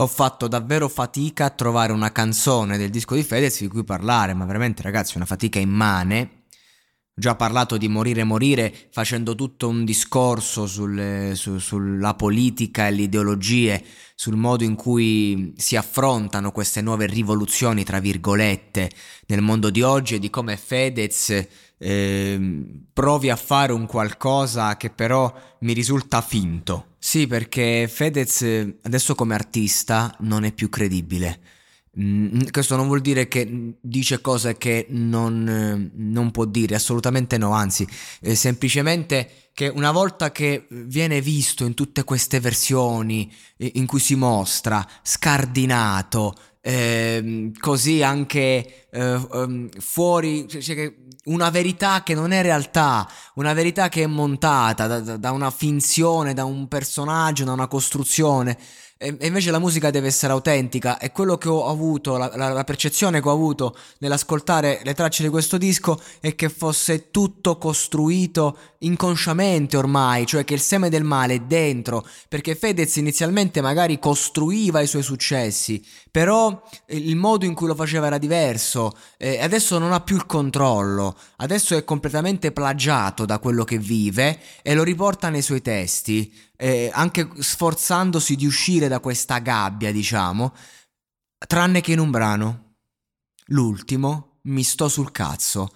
Ho fatto davvero fatica a trovare una canzone del disco di Fedez di cui parlare, ma veramente ragazzi una fatica immane. Già parlato di morire morire facendo tutto un discorso sul, su, sulla politica e le ideologie, sul modo in cui si affrontano queste nuove rivoluzioni, tra virgolette, nel mondo di oggi e di come Fedez eh, provi a fare un qualcosa che però mi risulta finto. Sì, perché Fedez adesso come artista non è più credibile. Mm, questo non vuol dire che dice cose che non, non può dire, assolutamente no, anzi, eh, semplicemente che una volta che viene visto in tutte queste versioni eh, in cui si mostra scardinato, eh, così anche eh, um, fuori, cioè, cioè una verità che non è realtà, una verità che è montata da, da una finzione, da un personaggio, da una costruzione. E invece la musica deve essere autentica e quello che ho avuto, la, la, la, percezione che ho avuto nell'ascoltare le tracce di questo disco è che fosse tutto costruito inconsciamente ormai, cioè che il seme del male è dentro, perché Fedez inizialmente magari costruiva i suoi successi, però il modo in cui lo faceva era diverso e adesso non ha più il controllo, adesso è completamente plagiato da quello che vive e lo riporta nei suoi testi eh, anche sforzandosi di uscire da questa gabbia, diciamo, tranne che in un brano. L'ultimo, mi sto sul cazzo.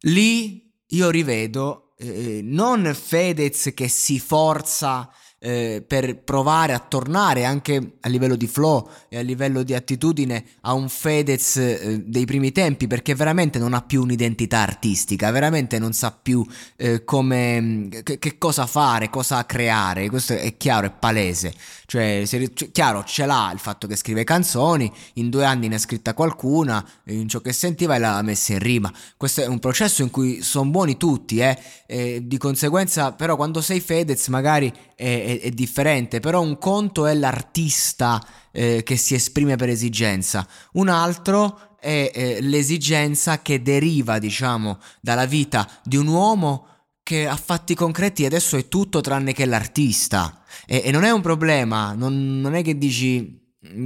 Lì io rivedo eh, non Fedez che si forza eh, per provare a tornare anche a livello di flow e a livello di attitudine a un Fedez eh, dei primi tempi perché veramente non ha più un'identità artistica, veramente non sa più eh, come, che, che, cosa fare, cosa creare, questo è chiaro, è palese, cioè, se, cioè, chiaro ce l'ha il fatto che scrive canzoni, in due anni ne ha scritta qualcuna, in ciò che sentiva e l'ha messa in rima, questo è un processo in cui sono buoni tutti, eh, di conseguenza però quando sei Fedez magari è, è, è differente, però un conto è l'artista eh, che si esprime per esigenza, un altro è eh, l'esigenza che deriva, diciamo, dalla vita di un uomo che ha fatti concreti e adesso è tutto tranne che l'artista. E, e non è un problema, non, non è che dici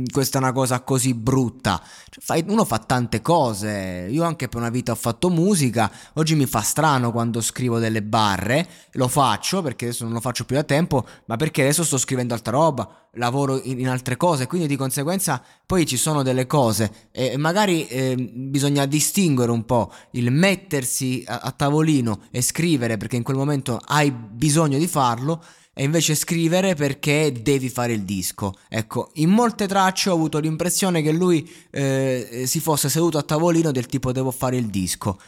questa è una cosa così brutta. Cioè, uno fa tante cose. Io anche per una vita ho fatto musica. Oggi mi fa strano quando scrivo delle barre. Lo faccio perché adesso non lo faccio più da tempo, ma perché adesso sto scrivendo altra roba, lavoro in, in altre cose. Quindi di conseguenza poi ci sono delle cose. E magari eh, bisogna distinguere un po' il mettersi a, a tavolino e scrivere perché in quel momento hai bisogno di farlo e invece scrivere perché devi fare il disco. Ecco, in molte tracce ho avuto l'impressione che lui eh, si fosse seduto a tavolino del tipo devo fare il disco.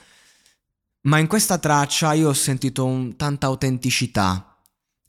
Ma in questa traccia io ho sentito un, tanta autenticità.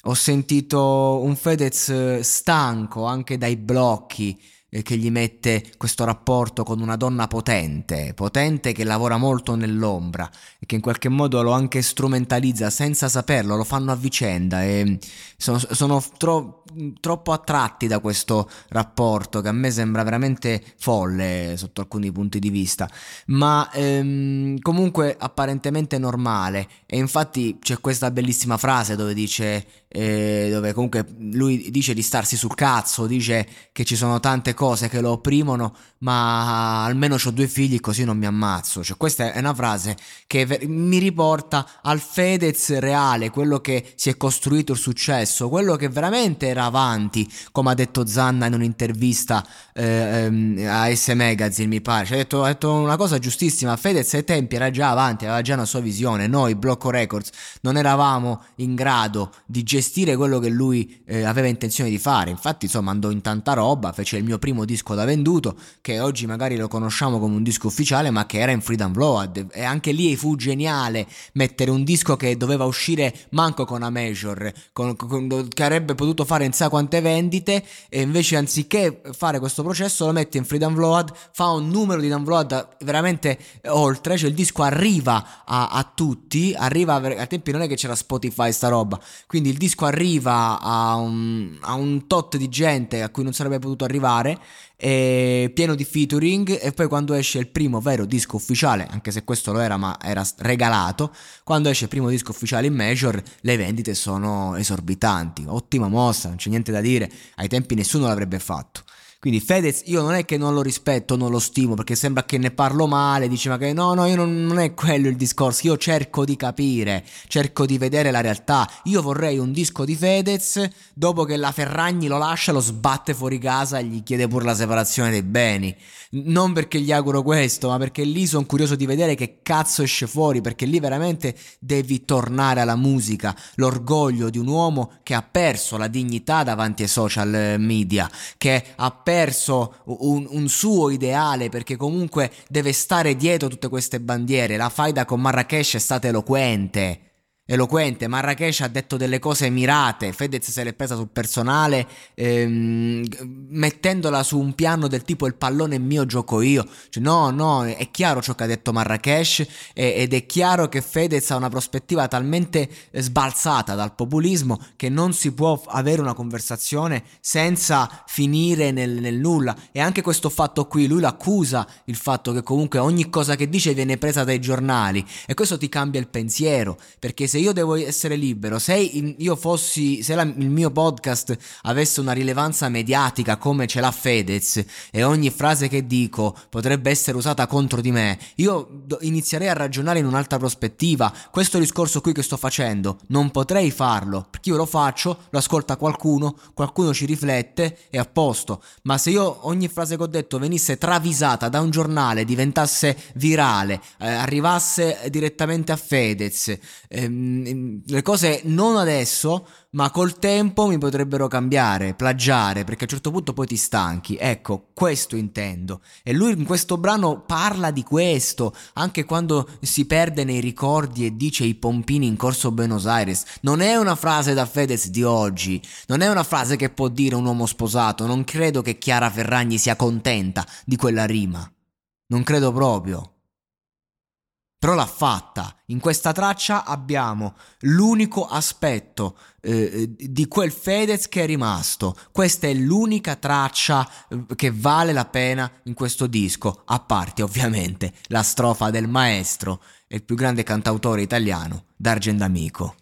Ho sentito un Fedez stanco anche dai blocchi, eh, che gli mette questo rapporto con una donna potente, potente che lavora molto nell'ombra e che in qualche modo lo anche strumentalizza senza saperlo, lo fanno a vicenda e sono, sono tro, troppo attratti da questo rapporto che a me sembra veramente folle sotto alcuni punti di vista, ma ehm, comunque apparentemente normale e infatti c'è questa bellissima frase dove dice eh, dove comunque lui dice di starsi sul cazzo, dice che ci sono tante cose che lo opprimono, ma almeno ho due figli così non mi ammazzo. Cioè, questa è una frase che mi riporta al Fedez reale, quello che si è costruito il successo, quello che veramente era avanti, come ha detto Zanna in un'intervista eh, ehm, a S Magazine, mi pare. Cioè, ha, detto, ha detto una cosa giustissima, Fedez ai tempi era già avanti, aveva già una sua visione, noi, Blocco Records, non eravamo in grado di gestire quello che lui eh, aveva intenzione di fare. Infatti, insomma, andò in tanta roba, fece il mio primo disco da venduto, che oggi magari lo conosciamo come un disco ufficiale, ma che era in Freedom Flow. E anche lì fu geniale mettere un disco che doveva uscire manco con una major, con, con, che avrebbe potuto fare in sa quante vendite, e invece anziché fare questo processo lo mette in Freedom Flow, fa un numero di download veramente oltre, cioè il disco arriva a, a tutti, arriva a, a tempi non è che c'era Spotify sta roba, quindi il disco arriva a un, a un tot di gente a cui non sarebbe potuto arrivare, pieno di featuring e poi quando esce il primo vero disco ufficiale, anche se questo lo era ma era regalato, quando esce il primo disco ufficiale in major le vendite sono esorbitanti, ottima mossa, non c'è niente da dire, ai tempi nessuno l'avrebbe fatto. Quindi Fedez io non è che non lo rispetto, non lo stimo, perché sembra che ne parlo male, dice ma che no, no, io non, non, è quello il discorso, io cerco di capire, cerco di vedere la realtà. Io vorrei un disco di Fedez, dopo che la Ferragni lo lascia, lo sbatte fuori casa e gli chiede pure la separazione dei beni. Non perché gli auguro questo, ma perché lì sono curioso di vedere che cazzo esce fuori, perché lì veramente devi tornare alla musica, l'orgoglio di un uomo che ha perso la dignità davanti ai social media, che ha perso un, un, suo ideale perché comunque deve stare dietro tutte queste bandiere. La faida con Marrakesh è stata eloquente eloquente. Marrakesh ha detto delle cose mirate. Fedez se l'è presa sul personale, ehm, mettendola su un piano del tipo il pallone è mio, gioco io. Cioè, no, no, è chiaro ciò che ha detto Marrakesh ed è chiaro che Fedez ha una prospettiva talmente sbalzata dal populismo che non si può avere una conversazione senza finire nel, nel nulla. E anche questo fatto qui, lui l'accusa il fatto che comunque ogni cosa che dice viene presa dai giornali e questo ti cambia il pensiero perché se se io devo essere libero, se io fossi, se la, il mio podcast avesse una rilevanza mediatica come ce l'ha Fedez e ogni frase che dico potrebbe essere usata contro di me, io inizierei a ragionare in un'altra prospettiva. Questo discorso qui che sto facendo non potrei farlo, perché io lo faccio, lo ascolta qualcuno, qualcuno ci riflette e a posto. Ma se io ogni frase che ho detto venisse travisata da un giornale, diventasse virale, eh, arrivasse direttamente a Fedez, ehm, le cose non adesso, ma col tempo mi potrebbero cambiare, plagiare, perché a un certo punto poi ti stanchi. Ecco, questo intendo. E lui in questo brano parla di questo, anche quando si perde nei ricordi e dice i pompini in corso Buenos Aires. Non è una frase da Fedez di oggi, non è una frase che può dire un uomo sposato. Non credo che Chiara Ferragni sia contenta di quella rima. Non credo proprio. Però l'ha fatta. In questa traccia abbiamo l'unico aspetto eh, di quel Fedez che è rimasto. Questa è l'unica traccia eh, che vale la pena in questo disco, a parte ovviamente la strofa del maestro e il più grande cantautore italiano, D'Argent Amico.